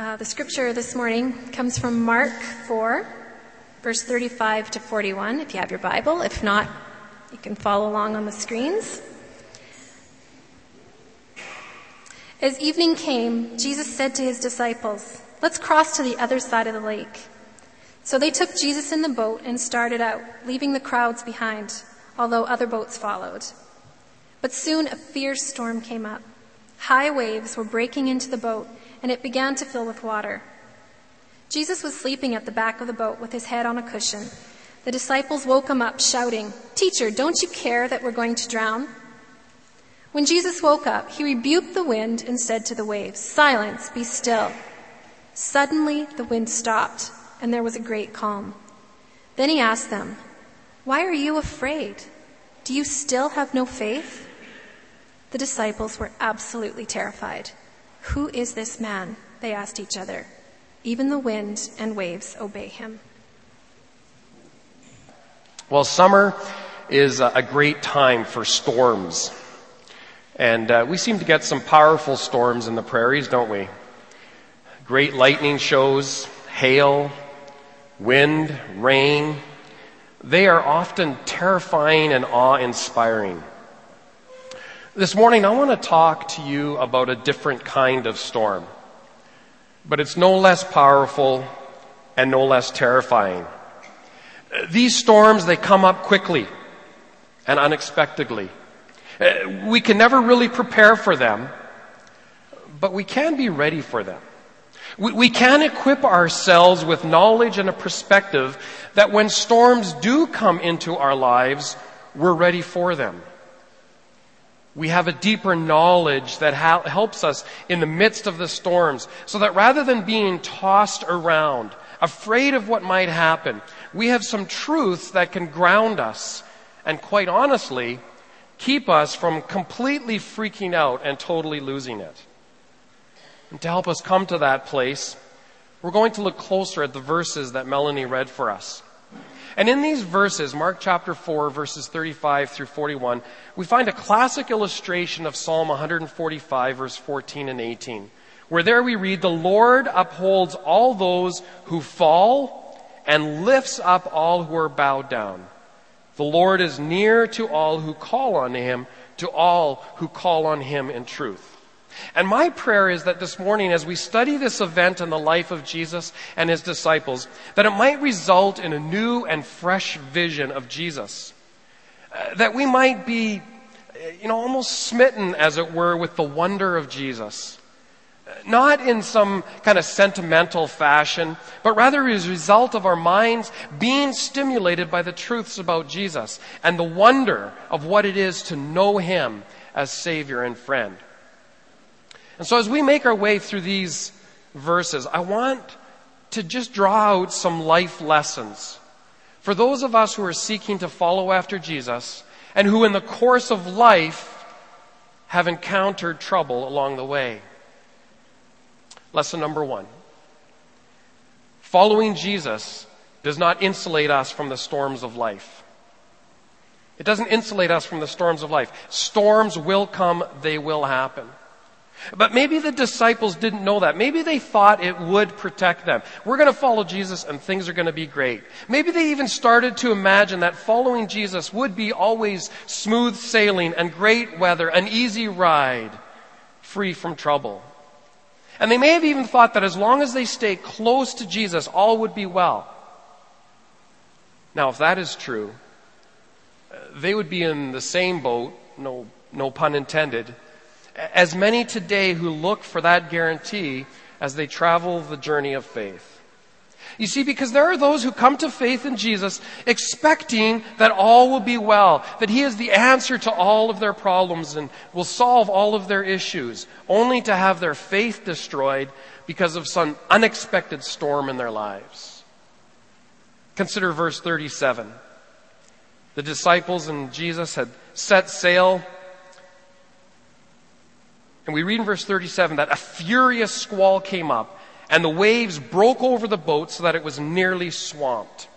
Uh, the scripture this morning comes from Mark 4, verse 35 to 41, if you have your Bible. If not, you can follow along on the screens. As evening came, Jesus said to his disciples, Let's cross to the other side of the lake. So they took Jesus in the boat and started out, leaving the crowds behind, although other boats followed. But soon a fierce storm came up. High waves were breaking into the boat, and it began to fill with water. Jesus was sleeping at the back of the boat with his head on a cushion. The disciples woke him up, shouting, Teacher, don't you care that we're going to drown? When Jesus woke up, he rebuked the wind and said to the waves, Silence, be still. Suddenly the wind stopped, and there was a great calm. Then he asked them, Why are you afraid? Do you still have no faith? The disciples were absolutely terrified. Who is this man? They asked each other. Even the wind and waves obey him. Well, summer is a great time for storms. And uh, we seem to get some powerful storms in the prairies, don't we? Great lightning shows, hail, wind, rain. They are often terrifying and awe inspiring. This morning, I want to talk to you about a different kind of storm. But it's no less powerful and no less terrifying. These storms, they come up quickly and unexpectedly. Uh, we can never really prepare for them, but we can be ready for them. We, we can equip ourselves with knowledge and a perspective that when storms do come into our lives, we're ready for them. We have a deeper knowledge that ha- helps us in the midst of the storms so that rather than being tossed around, afraid of what might happen, we have some truths that can ground us and quite honestly, keep us from completely freaking out and totally losing it. And to help us come to that place, we're going to look closer at the verses that Melanie read for us. And in these verses, Mark chapter 4, verses 35 through 41, we find a classic illustration of Psalm 145, verse 14 and 18, where there we read, The Lord upholds all those who fall and lifts up all who are bowed down. The Lord is near to all who call on him, to all who call on him in truth. And my prayer is that this morning, as we study this event in the life of Jesus and his disciples, that it might result in a new and fresh vision of Jesus. Uh, that we might be, you know, almost smitten, as it were, with the wonder of Jesus. Not in some kind of sentimental fashion, but rather as a result of our minds being stimulated by the truths about Jesus and the wonder of what it is to know Him as Savior and friend. And so as we make our way through these verses, I want to just draw out some life lessons for those of us who are seeking to follow after Jesus and who in the course of life have encountered trouble along the way. Lesson number one. Following Jesus does not insulate us from the storms of life. It doesn't insulate us from the storms of life. Storms will come, they will happen. But maybe the disciples didn't know that. Maybe they thought it would protect them. We're going to follow Jesus and things are going to be great. Maybe they even started to imagine that following Jesus would be always smooth sailing and great weather, an easy ride, free from trouble. And they may have even thought that as long as they stay close to Jesus, all would be well. Now, if that is true, uh, they would be in the same boat, no, no pun intended, as many today who look for that guarantee as they travel the journey of faith. You see, because there are those who come to faith in Jesus expecting that all will be well, that He is the answer to all of their problems and will solve all of their issues, only to have their faith destroyed because of some unexpected storm in their lives. Consider verse 37. The disciples and Jesus had set sail and we read in verse 37 that a furious squall came up and the waves broke over the boat so that it was nearly swamped.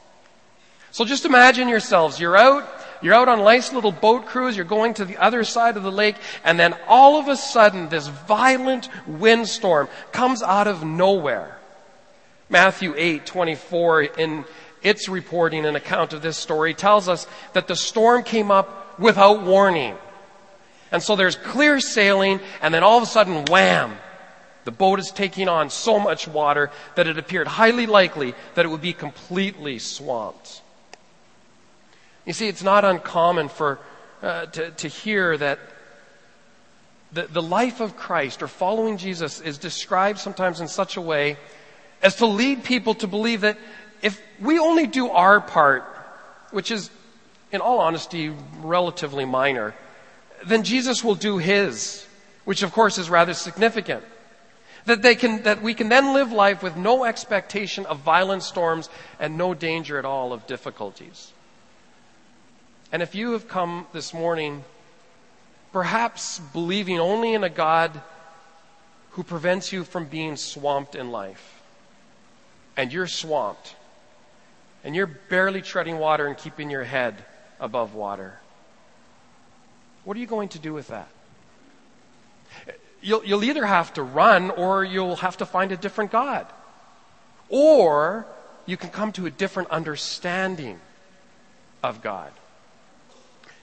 So just imagine yourselves. You're out you're out on a nice little boat cruise, you're going to the other side of the lake, and then all of a sudden this violent windstorm comes out of nowhere. Matthew 8, 24 in its reporting and account of this story tells us that the storm came up without warning. And so there's clear sailing, and then all of a sudden, wham! The boat is taking on so much water that it appeared highly likely that it would be completely swamped. You see, it's not uncommon for, uh, to, to hear that the, the life of Christ or following Jesus is described sometimes in such a way as to lead people to believe that if we only do our part, which is, in all honesty, relatively minor, then Jesus will do his, which of course is rather significant. That, they can, that we can then live life with no expectation of violent storms and no danger at all of difficulties. And if you have come this morning, perhaps believing only in a God who prevents you from being swamped in life, and you're swamped, and you're barely treading water and keeping your head above water, what are you going to do with that? You'll, you'll either have to run or you'll have to find a different God. Or you can come to a different understanding of God.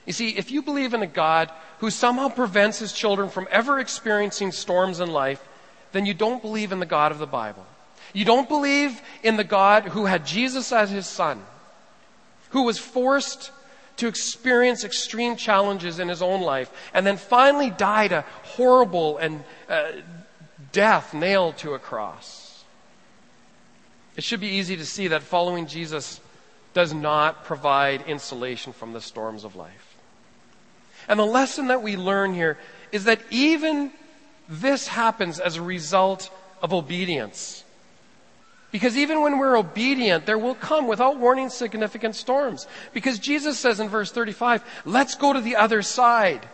You see, if you believe in a God who somehow prevents his children from ever experiencing storms in life, then you don't believe in the God of the Bible. You don't believe in the God who had Jesus as his son, who was forced to experience extreme challenges in his own life, and then finally died a horrible and uh, death nailed to a cross. It should be easy to see that following Jesus does not provide insulation from the storms of life. And the lesson that we learn here is that even this happens as a result of obedience. Because even when we're obedient, there will come without warning significant storms. Because Jesus says in verse 35, let's go to the other side.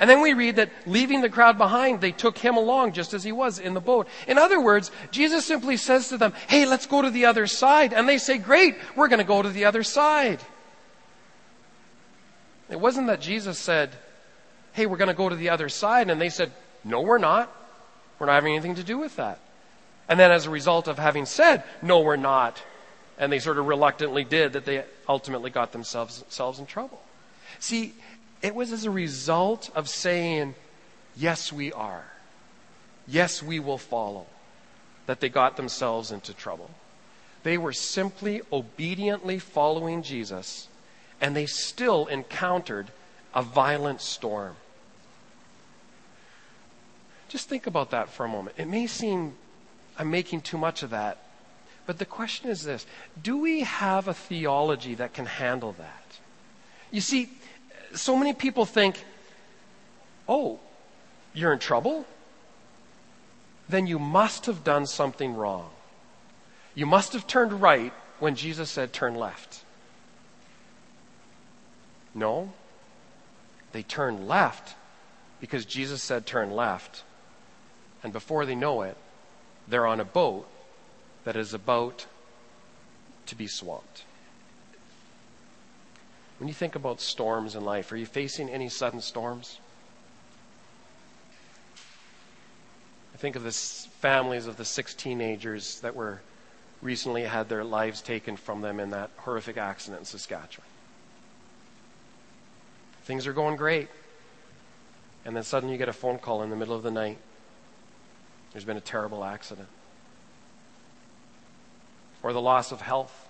And then we read that leaving the crowd behind, they took him along just as he was in the boat. In other words, Jesus simply says to them, hey, let's go to the other side. And they say, great, we're going to go to the other side. It wasn't that Jesus said, hey, we're going to go to the other side. And they said, no, we're not. We're not having anything to do with that. And then as a result of having said, no, we're not, and they sort of reluctantly did, that they ultimately got themselves, themselves in trouble. See, it was as a result of saying, yes, we are. Yes, we will follow, that they got themselves into trouble. They were simply obediently following Jesus, and they still encountered a violent storm. Just think about that for a moment. It may seem I'm making too much of that. But the question is this do we have a theology that can handle that? You see, so many people think, oh, you're in trouble? Then you must have done something wrong. You must have turned right when Jesus said turn left. No. They turned left because Jesus said turn left. And before they know it, they're on a boat that is about to be swamped. When you think about storms in life, are you facing any sudden storms? I think of the families of the six teenagers that were recently had their lives taken from them in that horrific accident in Saskatchewan. Things are going great. And then suddenly you get a phone call in the middle of the night there's been a terrible accident. Or the loss of health.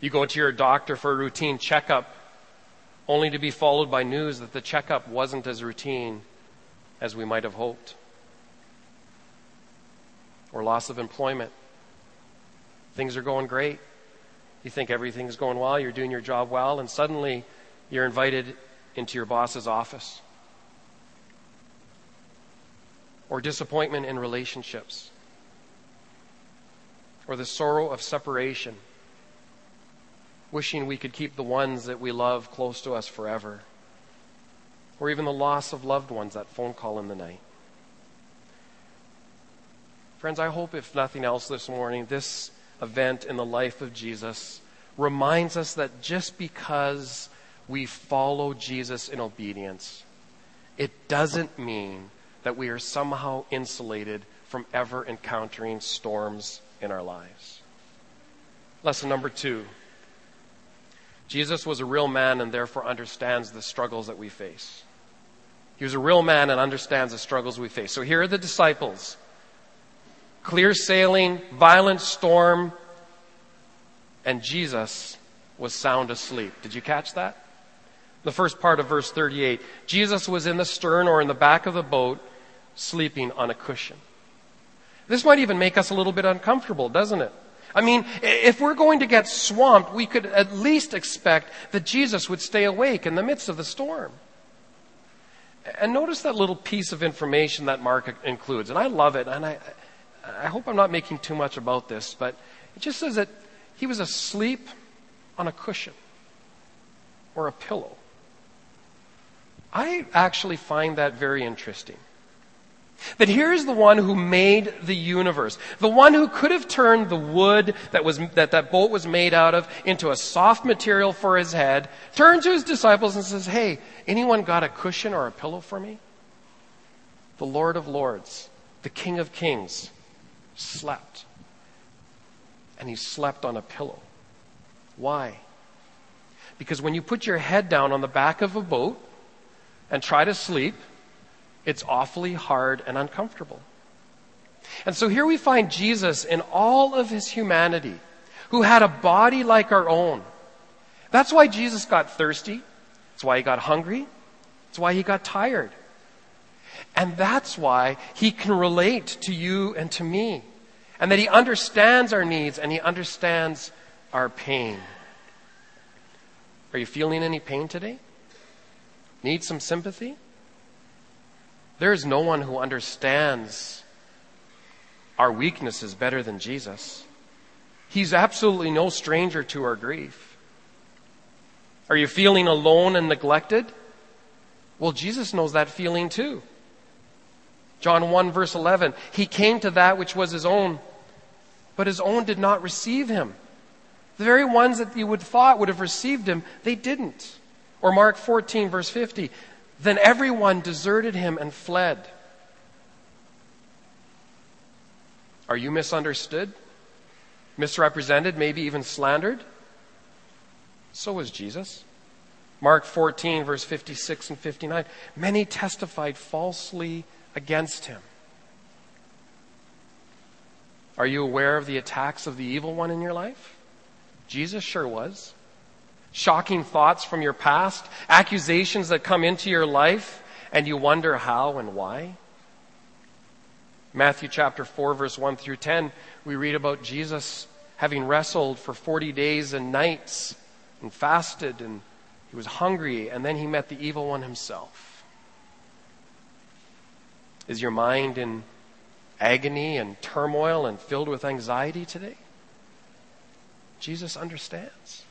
You go to your doctor for a routine checkup, only to be followed by news that the checkup wasn't as routine as we might have hoped. Or loss of employment. Things are going great. You think everything's going well, you're doing your job well, and suddenly you're invited into your boss's office or disappointment in relationships, or the sorrow of separation, wishing we could keep the ones that we love close to us forever, or even the loss of loved ones, that phone call in the night. Friends, I hope, if nothing else this morning, this event in the life of Jesus reminds us that just because we follow Jesus in obedience, it doesn't mean that we are somehow insulated from ever encountering storms in our lives. Lesson number two Jesus was a real man and therefore understands the struggles that we face. He was a real man and understands the struggles we face. So here are the disciples. Clear sailing, violent storm, and Jesus was sound asleep. Did you catch that? The first part of verse 38. Jesus was in the stern or in the back of the boat, sleeping on a cushion. This might even make us a little bit uncomfortable, doesn't it? I mean, if we're going to get swamped, we could at least expect that Jesus would stay awake in the midst of the storm. And notice that little piece of information that Mark includes. And I love it. And I, I hope I'm not making too much about this, but it just says that he was asleep on a cushion or a pillow. I actually find that very interesting. That here's the one who made the universe. The one who could have turned the wood that, was, that that boat was made out of into a soft material for his head, turns to his disciples and says, Hey, anyone got a cushion or a pillow for me? The Lord of Lords, the King of Kings, slept. And he slept on a pillow. Why? Because when you put your head down on the back of a boat and try to sleep, it's awfully hard and uncomfortable. And so here we find Jesus in all of his humanity, who had a body like our own. That's why Jesus got thirsty. That's why he got hungry. That's why he got tired. And that's why he can relate to you and to me. And that he understands our needs and he understands our pain. Are you feeling any pain today? Need some sympathy? There is no one who understands our weaknesses better than Jesus. He's absolutely no stranger to our grief. Are you feeling alone and neglected? Well, Jesus knows that feeling too. John 1 verse 11, He came to that which was His own, but His own did not receive Him. The very ones that you would thought would have received Him, they didn't. Or Mark 14 verse 50, then everyone deserted him and fled. Are you misunderstood? Misrepresented, maybe even slandered? So was Jesus. Mark 14, verse 56 and 59. Many testified falsely against him. Are you aware of the attacks of the evil one in your life? Jesus sure was shocking thoughts from your past, accusations that come into your life, and you wonder how and why? Matthew chapter 4, verse 1 through 10, we read about Jesus having wrestled for 40 days and nights and fasted, and he was hungry, and then he met the evil one himself. Is your mind in agony and turmoil and filled with anxiety today? Jesus understands.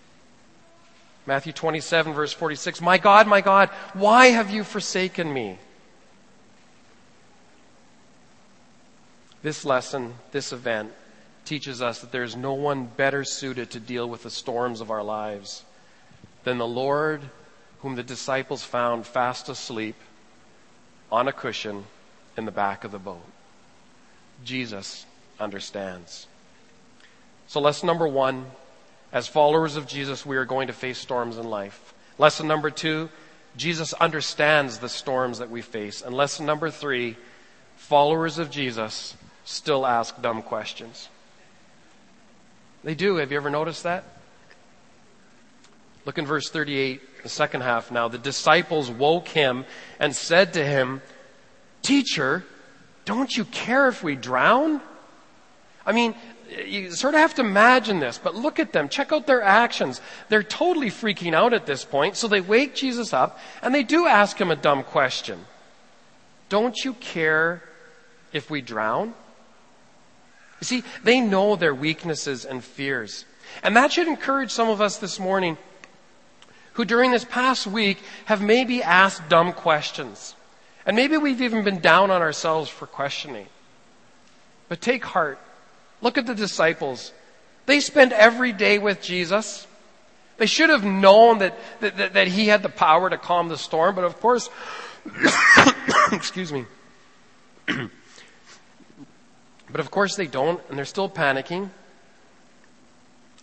Matthew 27, verse 46 My God, my God, why have you forsaken me? This lesson, this event, teaches us that there's no one better suited to deal with the storms of our lives than the Lord, whom the disciples found fast asleep on a cushion in the back of the boat. Jesus understands. So, lesson number one as followers of Jesus, we are going to face storms in life. Lesson number two, Jesus understands the storms that we face. And lesson number three, followers of Jesus still ask dumb questions. They do. Have you ever noticed that? Look in verse 38, the second half now. The disciples woke him and said to him, Teacher, don't you care if we drown? I mean, you sort of have to imagine this, but look at them. Check out their actions. They're totally freaking out at this point. So they wake Jesus up and they do ask him a dumb question. Don't you care if we drown? You see, they know their weaknesses and fears. And that should encourage some of us this morning who during this past week have maybe asked dumb questions. And maybe we've even been down on ourselves for questioning. But take heart. Look at the disciples. They spent every day with Jesus. They should have known that, that, that he had the power to calm the storm, but of course, excuse me. but of course they don't, and they're still panicking.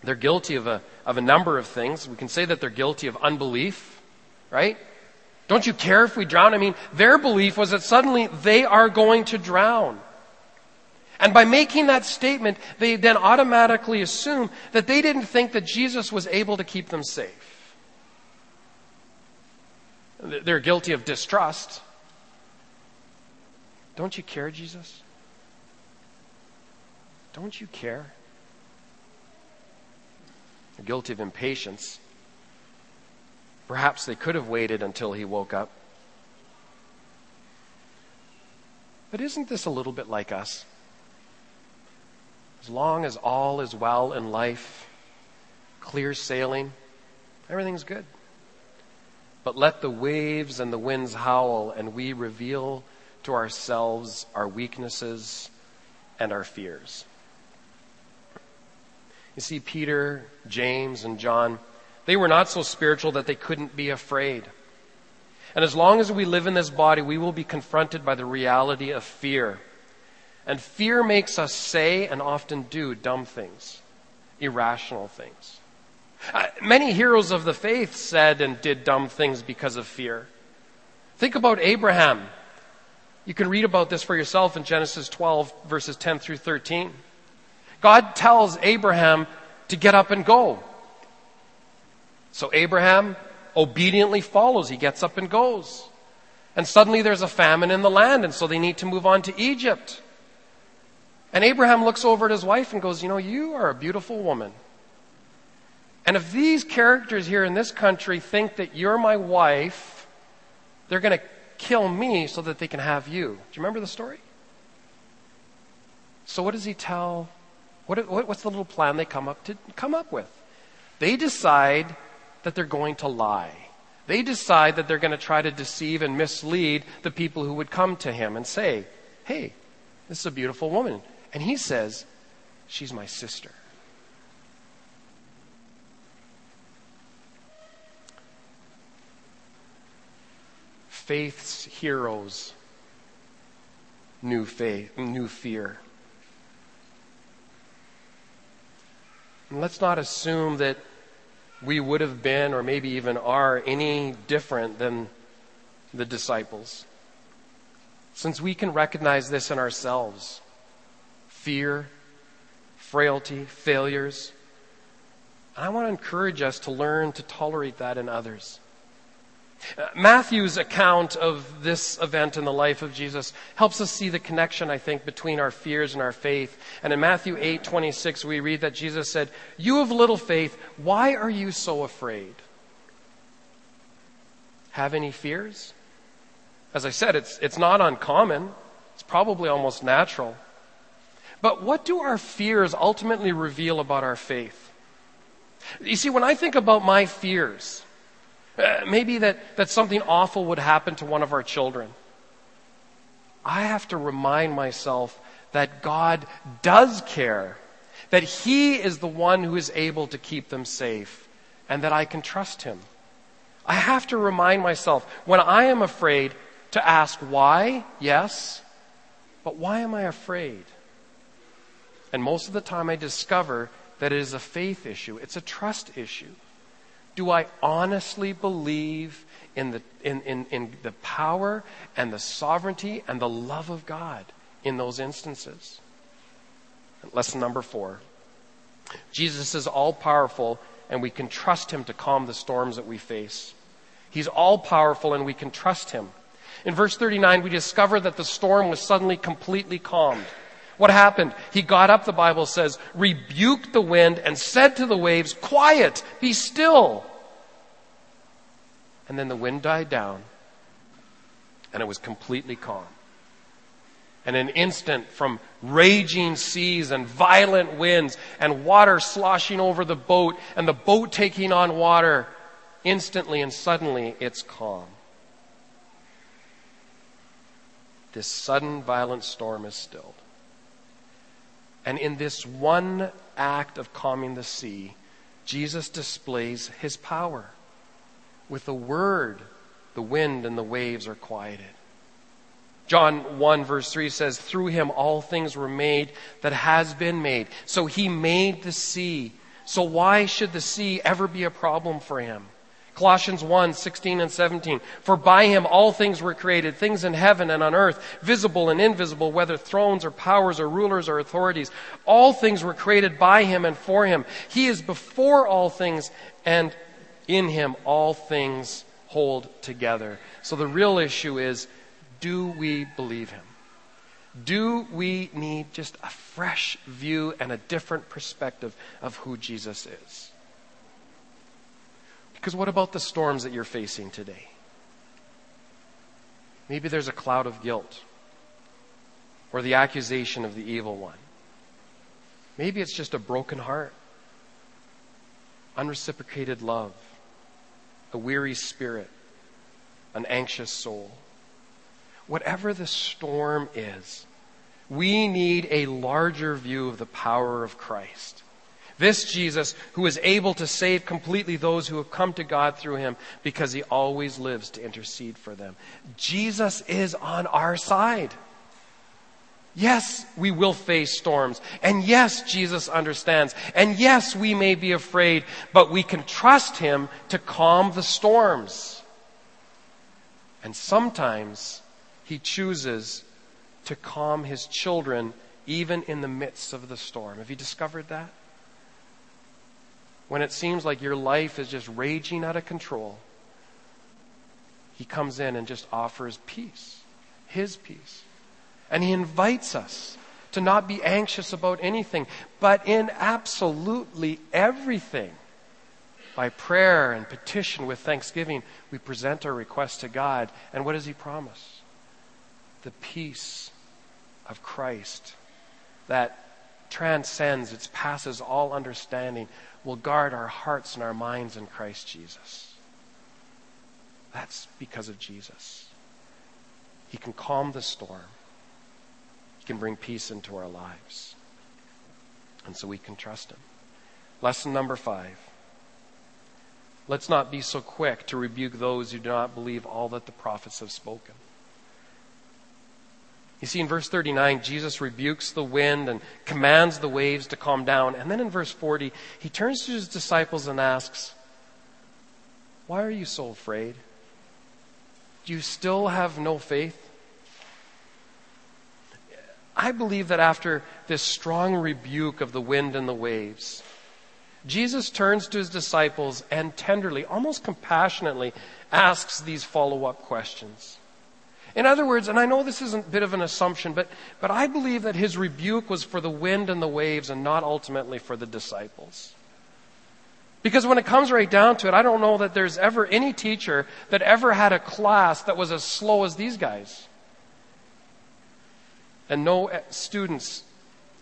They're guilty of a, of a number of things. We can say that they're guilty of unbelief, right? Don't you care if we drown? I mean, their belief was that suddenly they are going to drown. And by making that statement, they then automatically assume that they didn't think that Jesus was able to keep them safe. They're guilty of distrust. Don't you care, Jesus? Don't you care? They're guilty of impatience. Perhaps they could have waited until he woke up. But isn't this a little bit like us? As long as all is well in life, clear sailing, everything's good. But let the waves and the winds howl, and we reveal to ourselves our weaknesses and our fears. You see, Peter, James, and John, they were not so spiritual that they couldn't be afraid. And as long as we live in this body, we will be confronted by the reality of fear. And fear makes us say and often do dumb things, irrational things. Uh, many heroes of the faith said and did dumb things because of fear. Think about Abraham. You can read about this for yourself in Genesis 12, verses 10 through 13. God tells Abraham to get up and go. So Abraham obediently follows. He gets up and goes. And suddenly there's a famine in the land, and so they need to move on to Egypt. And Abraham looks over at his wife and goes, You know, you are a beautiful woman. And if these characters here in this country think that you're my wife, they're going to kill me so that they can have you. Do you remember the story? So what does he tell? What, what, what's the little plan they come up to come up with? They decide that they're going to lie. They decide that they're going to try to deceive and mislead the people who would come to him and say, "Hey, this is a beautiful woman." And he says, She's my sister. Faith's heroes knew faith, knew fear. And let's not assume that we would have been, or maybe even are, any different than the disciples. Since we can recognize this in ourselves fear, frailty, failures. And I want to encourage us to learn to tolerate that in others. Uh, Matthew's account of this event in the life of Jesus helps us see the connection, I think, between our fears and our faith. And in Matthew 8 26, we read that Jesus said, You have little faith, why are you so afraid? Have any fears? As I said, it's, it's not uncommon, it's probably almost natural. But what do our fears ultimately reveal about our faith? You see, when I think about my fears, uh, maybe that, that something awful would happen to one of our children, I have to remind myself that God does care, that He is the one who is able to keep them safe, and that I can trust Him. I have to remind myself when I am afraid to ask why, yes, but why am I afraid? And most of the time, I discover that it is a faith issue, it's a trust issue. Do I honestly believe in the, in, in, in the power and the sovereignty and the love of God in those instances? Lesson number four Jesus is all powerful, and we can trust him to calm the storms that we face. He's all powerful, and we can trust him. In verse 39, we discover that the storm was suddenly completely calmed. What happened? He got up, the Bible says, rebuked the wind, and said to the waves, Quiet, be still. And then the wind died down, and it was completely calm. And an instant from raging seas and violent winds and water sloshing over the boat and the boat taking on water, instantly and suddenly it's calm. This sudden violent storm is stilled. And in this one act of calming the sea, Jesus displays his power. With a word, the wind and the waves are quieted. John 1 verse 3 says, Through him all things were made that has been made. So he made the sea. So why should the sea ever be a problem for him? Colossians 1, 16 and 17. For by him all things were created, things in heaven and on earth, visible and invisible, whether thrones or powers or rulers or authorities. All things were created by him and for him. He is before all things, and in him all things hold together. So the real issue is, do we believe him? Do we need just a fresh view and a different perspective of who Jesus is? Because what about the storms that you're facing today? Maybe there's a cloud of guilt or the accusation of the evil one. Maybe it's just a broken heart, unreciprocated love, a weary spirit, an anxious soul. Whatever the storm is, we need a larger view of the power of Christ. This Jesus who is able to save completely those who have come to God through him because he always lives to intercede for them. Jesus is on our side. Yes, we will face storms. And yes, Jesus understands. And yes, we may be afraid, but we can trust him to calm the storms. And sometimes he chooses to calm his children even in the midst of the storm. Have you discovered that? When it seems like your life is just raging out of control, He comes in and just offers peace, His peace. And He invites us to not be anxious about anything, but in absolutely everything. By prayer and petition with thanksgiving, we present our request to God. And what does He promise? The peace of Christ that transcends, it passes all understanding, will guard our hearts and our minds in Christ Jesus. That's because of Jesus. He can calm the storm. He can bring peace into our lives. And so we can trust Him. Lesson number five. Let's not be so quick to rebuke those who do not believe all that the prophets have spoken. You see, in verse 39, Jesus rebukes the wind and commands the waves to calm down. And then in verse 40, he turns to his disciples and asks, Why are you so afraid? Do you still have no faith? I believe that after this strong rebuke of the wind and the waves, Jesus turns to his disciples and tenderly, almost compassionately, asks these follow up questions. In other words, and I know this isn't a bit of an assumption, but, but I believe that his rebuke was for the wind and the waves and not ultimately for the disciples. Because when it comes right down to it, I don't know that there's ever any teacher that ever had a class that was as slow as these guys. And no eh, students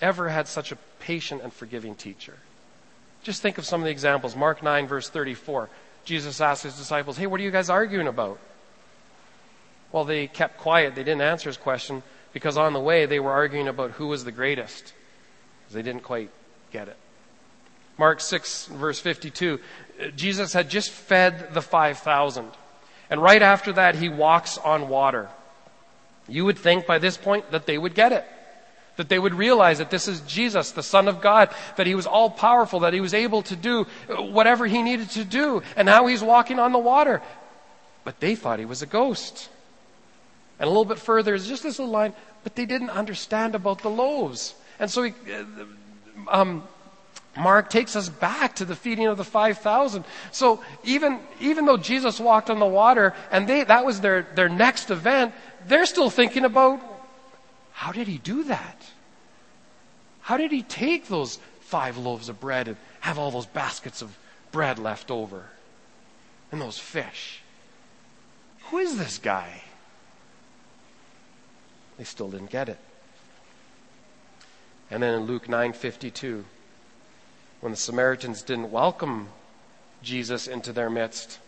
ever had such a patient and forgiving teacher. Just think of some of the examples. Mark 9, verse 34. Jesus asked his disciples, Hey, what are you guys arguing about? Well, they kept quiet. They didn't answer his question because on the way they were arguing about who was the greatest. They didn't quite get it. Mark 6, verse 52. Jesus had just fed the 5,000. And right after that, he walks on water. You would think by this point that they would get it. That they would realize that this is Jesus, the Son of God, that he was all powerful, that he was able to do whatever he needed to do, and now he's walking on the water. But they thought he was a ghost. And a little bit further is just this little line, but they didn't understand about the loaves. And so he, uh, um, Mark takes us back to the feeding of the 5,000. So even, even though Jesus walked on the water and they, that was their, their next event, they're still thinking about how did he do that? How did he take those five loaves of bread and have all those baskets of bread left over? And those fish? Who is this guy? They still didn't get it. And then in Luke 9:52, when the Samaritans didn't welcome Jesus into their midst,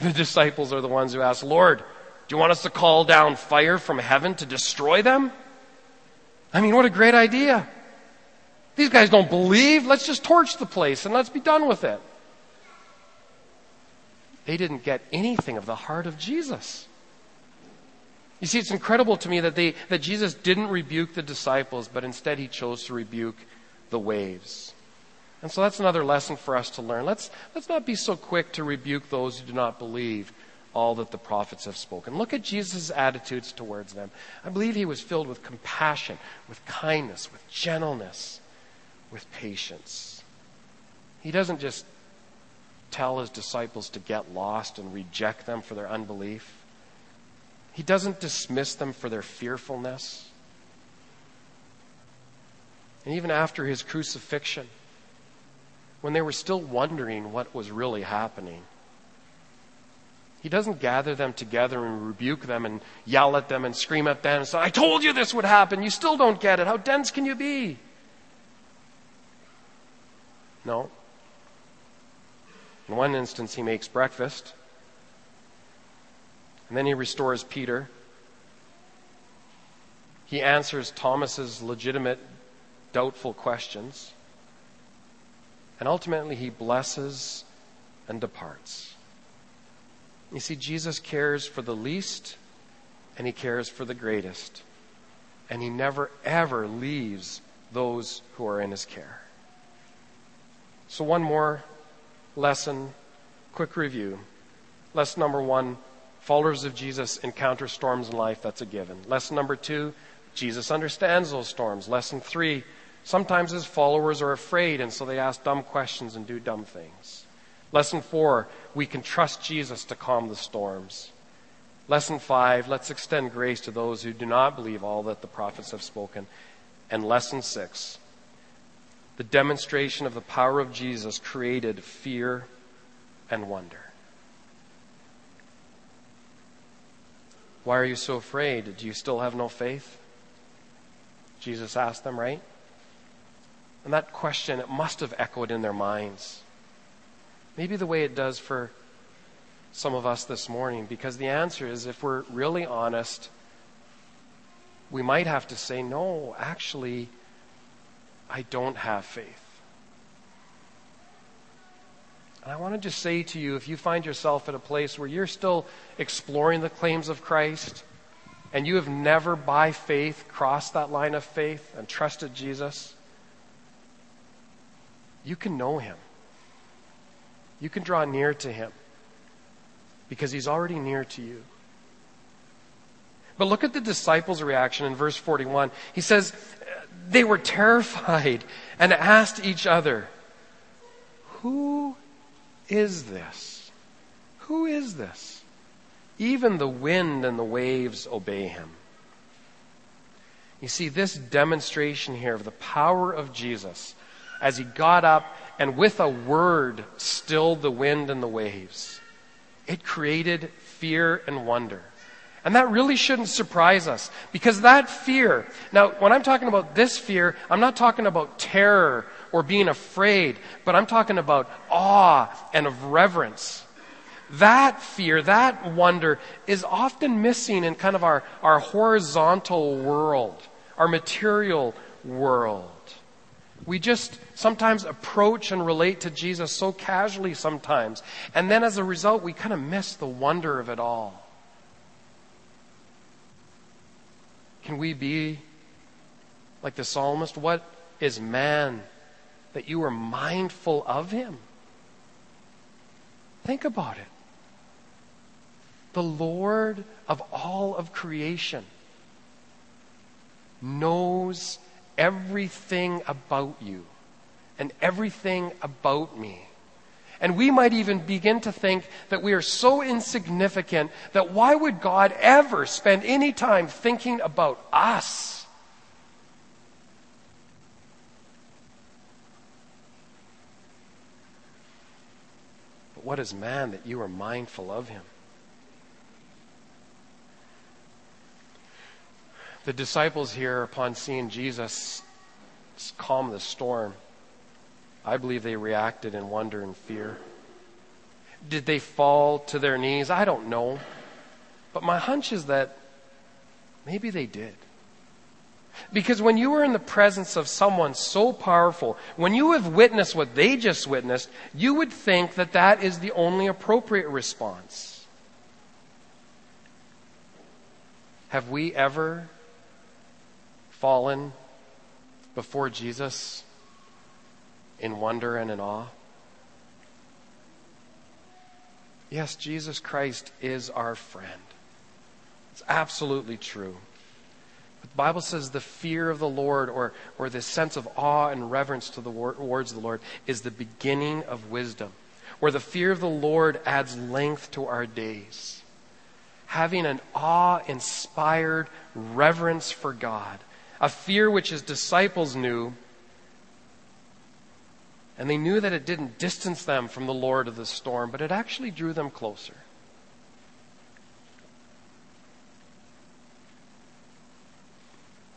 the disciples are the ones who ask, "Lord, do you want us to call down fire from heaven to destroy them?" I mean, what a great idea. These guys don't believe. Let's just torch the place and let's be done with it. They didn't get anything of the heart of Jesus. You see, it's incredible to me that, they, that Jesus didn't rebuke the disciples, but instead he chose to rebuke the waves. And so that's another lesson for us to learn. Let's, let's not be so quick to rebuke those who do not believe all that the prophets have spoken. Look at Jesus' attitudes towards them. I believe he was filled with compassion, with kindness, with gentleness, with patience. He doesn't just tell his disciples to get lost and reject them for their unbelief. He doesn't dismiss them for their fearfulness. And even after his crucifixion, when they were still wondering what was really happening, he doesn't gather them together and rebuke them and yell at them and scream at them and say, I told you this would happen. You still don't get it. How dense can you be? No. In one instance, he makes breakfast and then he restores Peter. He answers Thomas's legitimate, doubtful questions. And ultimately, he blesses and departs. You see, Jesus cares for the least and he cares for the greatest. And he never, ever leaves those who are in his care. So, one more lesson, quick review. Lesson number one Followers of Jesus encounter storms in life, that's a given. Lesson number two, Jesus understands those storms. Lesson three, sometimes his followers are afraid and so they ask dumb questions and do dumb things. Lesson four, we can trust Jesus to calm the storms. Lesson five, let's extend grace to those who do not believe all that the prophets have spoken. And lesson six, the demonstration of the power of Jesus created fear and wonder. Why are you so afraid? Do you still have no faith? Jesus asked them, right? And that question, it must have echoed in their minds. Maybe the way it does for some of us this morning, because the answer is if we're really honest, we might have to say, no, actually, I don't have faith. And I want to just say to you if you find yourself at a place where you're still exploring the claims of Christ and you have never by faith crossed that line of faith and trusted Jesus, you can know him. You can draw near to him because he's already near to you. But look at the disciples' reaction in verse 41. He says, They were terrified and asked each other, Who is this? Who is this? Even the wind and the waves obey him. You see, this demonstration here of the power of Jesus as he got up and with a word stilled the wind and the waves, it created fear and wonder. And that really shouldn't surprise us because that fear, now when I'm talking about this fear, I'm not talking about terror or being afraid, but I'm talking about awe and of reverence. That fear, that wonder is often missing in kind of our, our horizontal world, our material world. We just sometimes approach and relate to Jesus so casually sometimes. And then as a result, we kind of miss the wonder of it all. Can we be like the psalmist? What is man that you are mindful of him? Think about it. The Lord of all of creation knows everything about you and everything about me. And we might even begin to think that we are so insignificant that why would God ever spend any time thinking about us? But what is man that you are mindful of him? The disciples here, upon seeing Jesus calm the storm, I believe they reacted in wonder and fear. Did they fall to their knees? I don't know. But my hunch is that maybe they did. Because when you are in the presence of someone so powerful, when you have witnessed what they just witnessed, you would think that that is the only appropriate response. Have we ever fallen before Jesus in wonder and in awe? Yes, Jesus Christ is our friend. It's absolutely true. But the Bible says the fear of the Lord or, or this sense of awe and reverence to the words of the Lord is the beginning of wisdom. Where the fear of the Lord adds length to our days. Having an awe inspired reverence for God, a fear which his disciples knew and they knew that it didn't distance them from the Lord of the storm, but it actually drew them closer.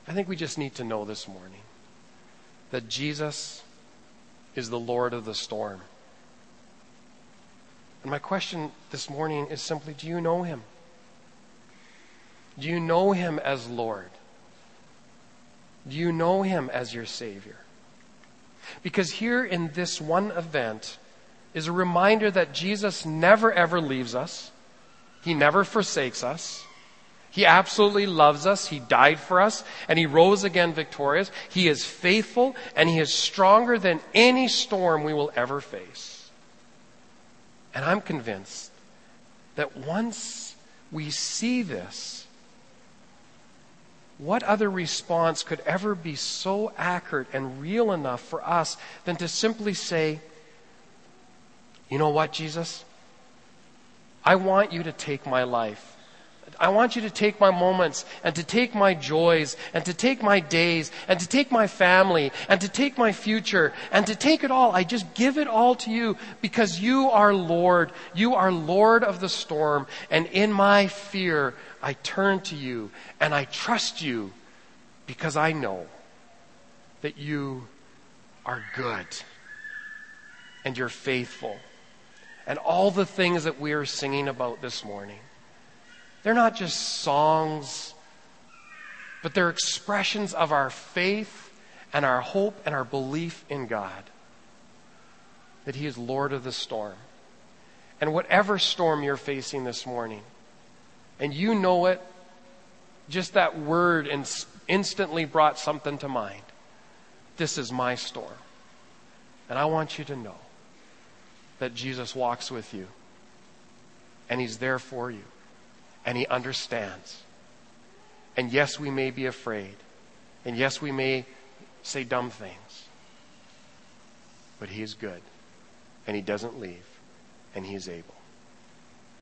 I think we just need to know this morning that Jesus is the Lord of the storm. And my question this morning is simply do you know him? Do you know him as Lord? Do you know him as your Savior? Because here in this one event is a reminder that Jesus never ever leaves us. He never forsakes us. He absolutely loves us. He died for us and he rose again victorious. He is faithful and he is stronger than any storm we will ever face. And I'm convinced that once we see this, what other response could ever be so accurate and real enough for us than to simply say, You know what, Jesus? I want you to take my life. I want you to take my moments and to take my joys and to take my days and to take my family and to take my future and to take it all. I just give it all to you because you are Lord. You are Lord of the storm. And in my fear, I turn to you and I trust you because I know that you are good and you're faithful. And all the things that we are singing about this morning, they're not just songs, but they're expressions of our faith and our hope and our belief in God that He is Lord of the storm. And whatever storm you're facing this morning, and you know it, just that word instantly brought something to mind. This is my storm. And I want you to know that Jesus walks with you and he's there for you and he understands. And yes, we may be afraid. And yes, we may say dumb things. But he is good and he doesn't leave and he is able.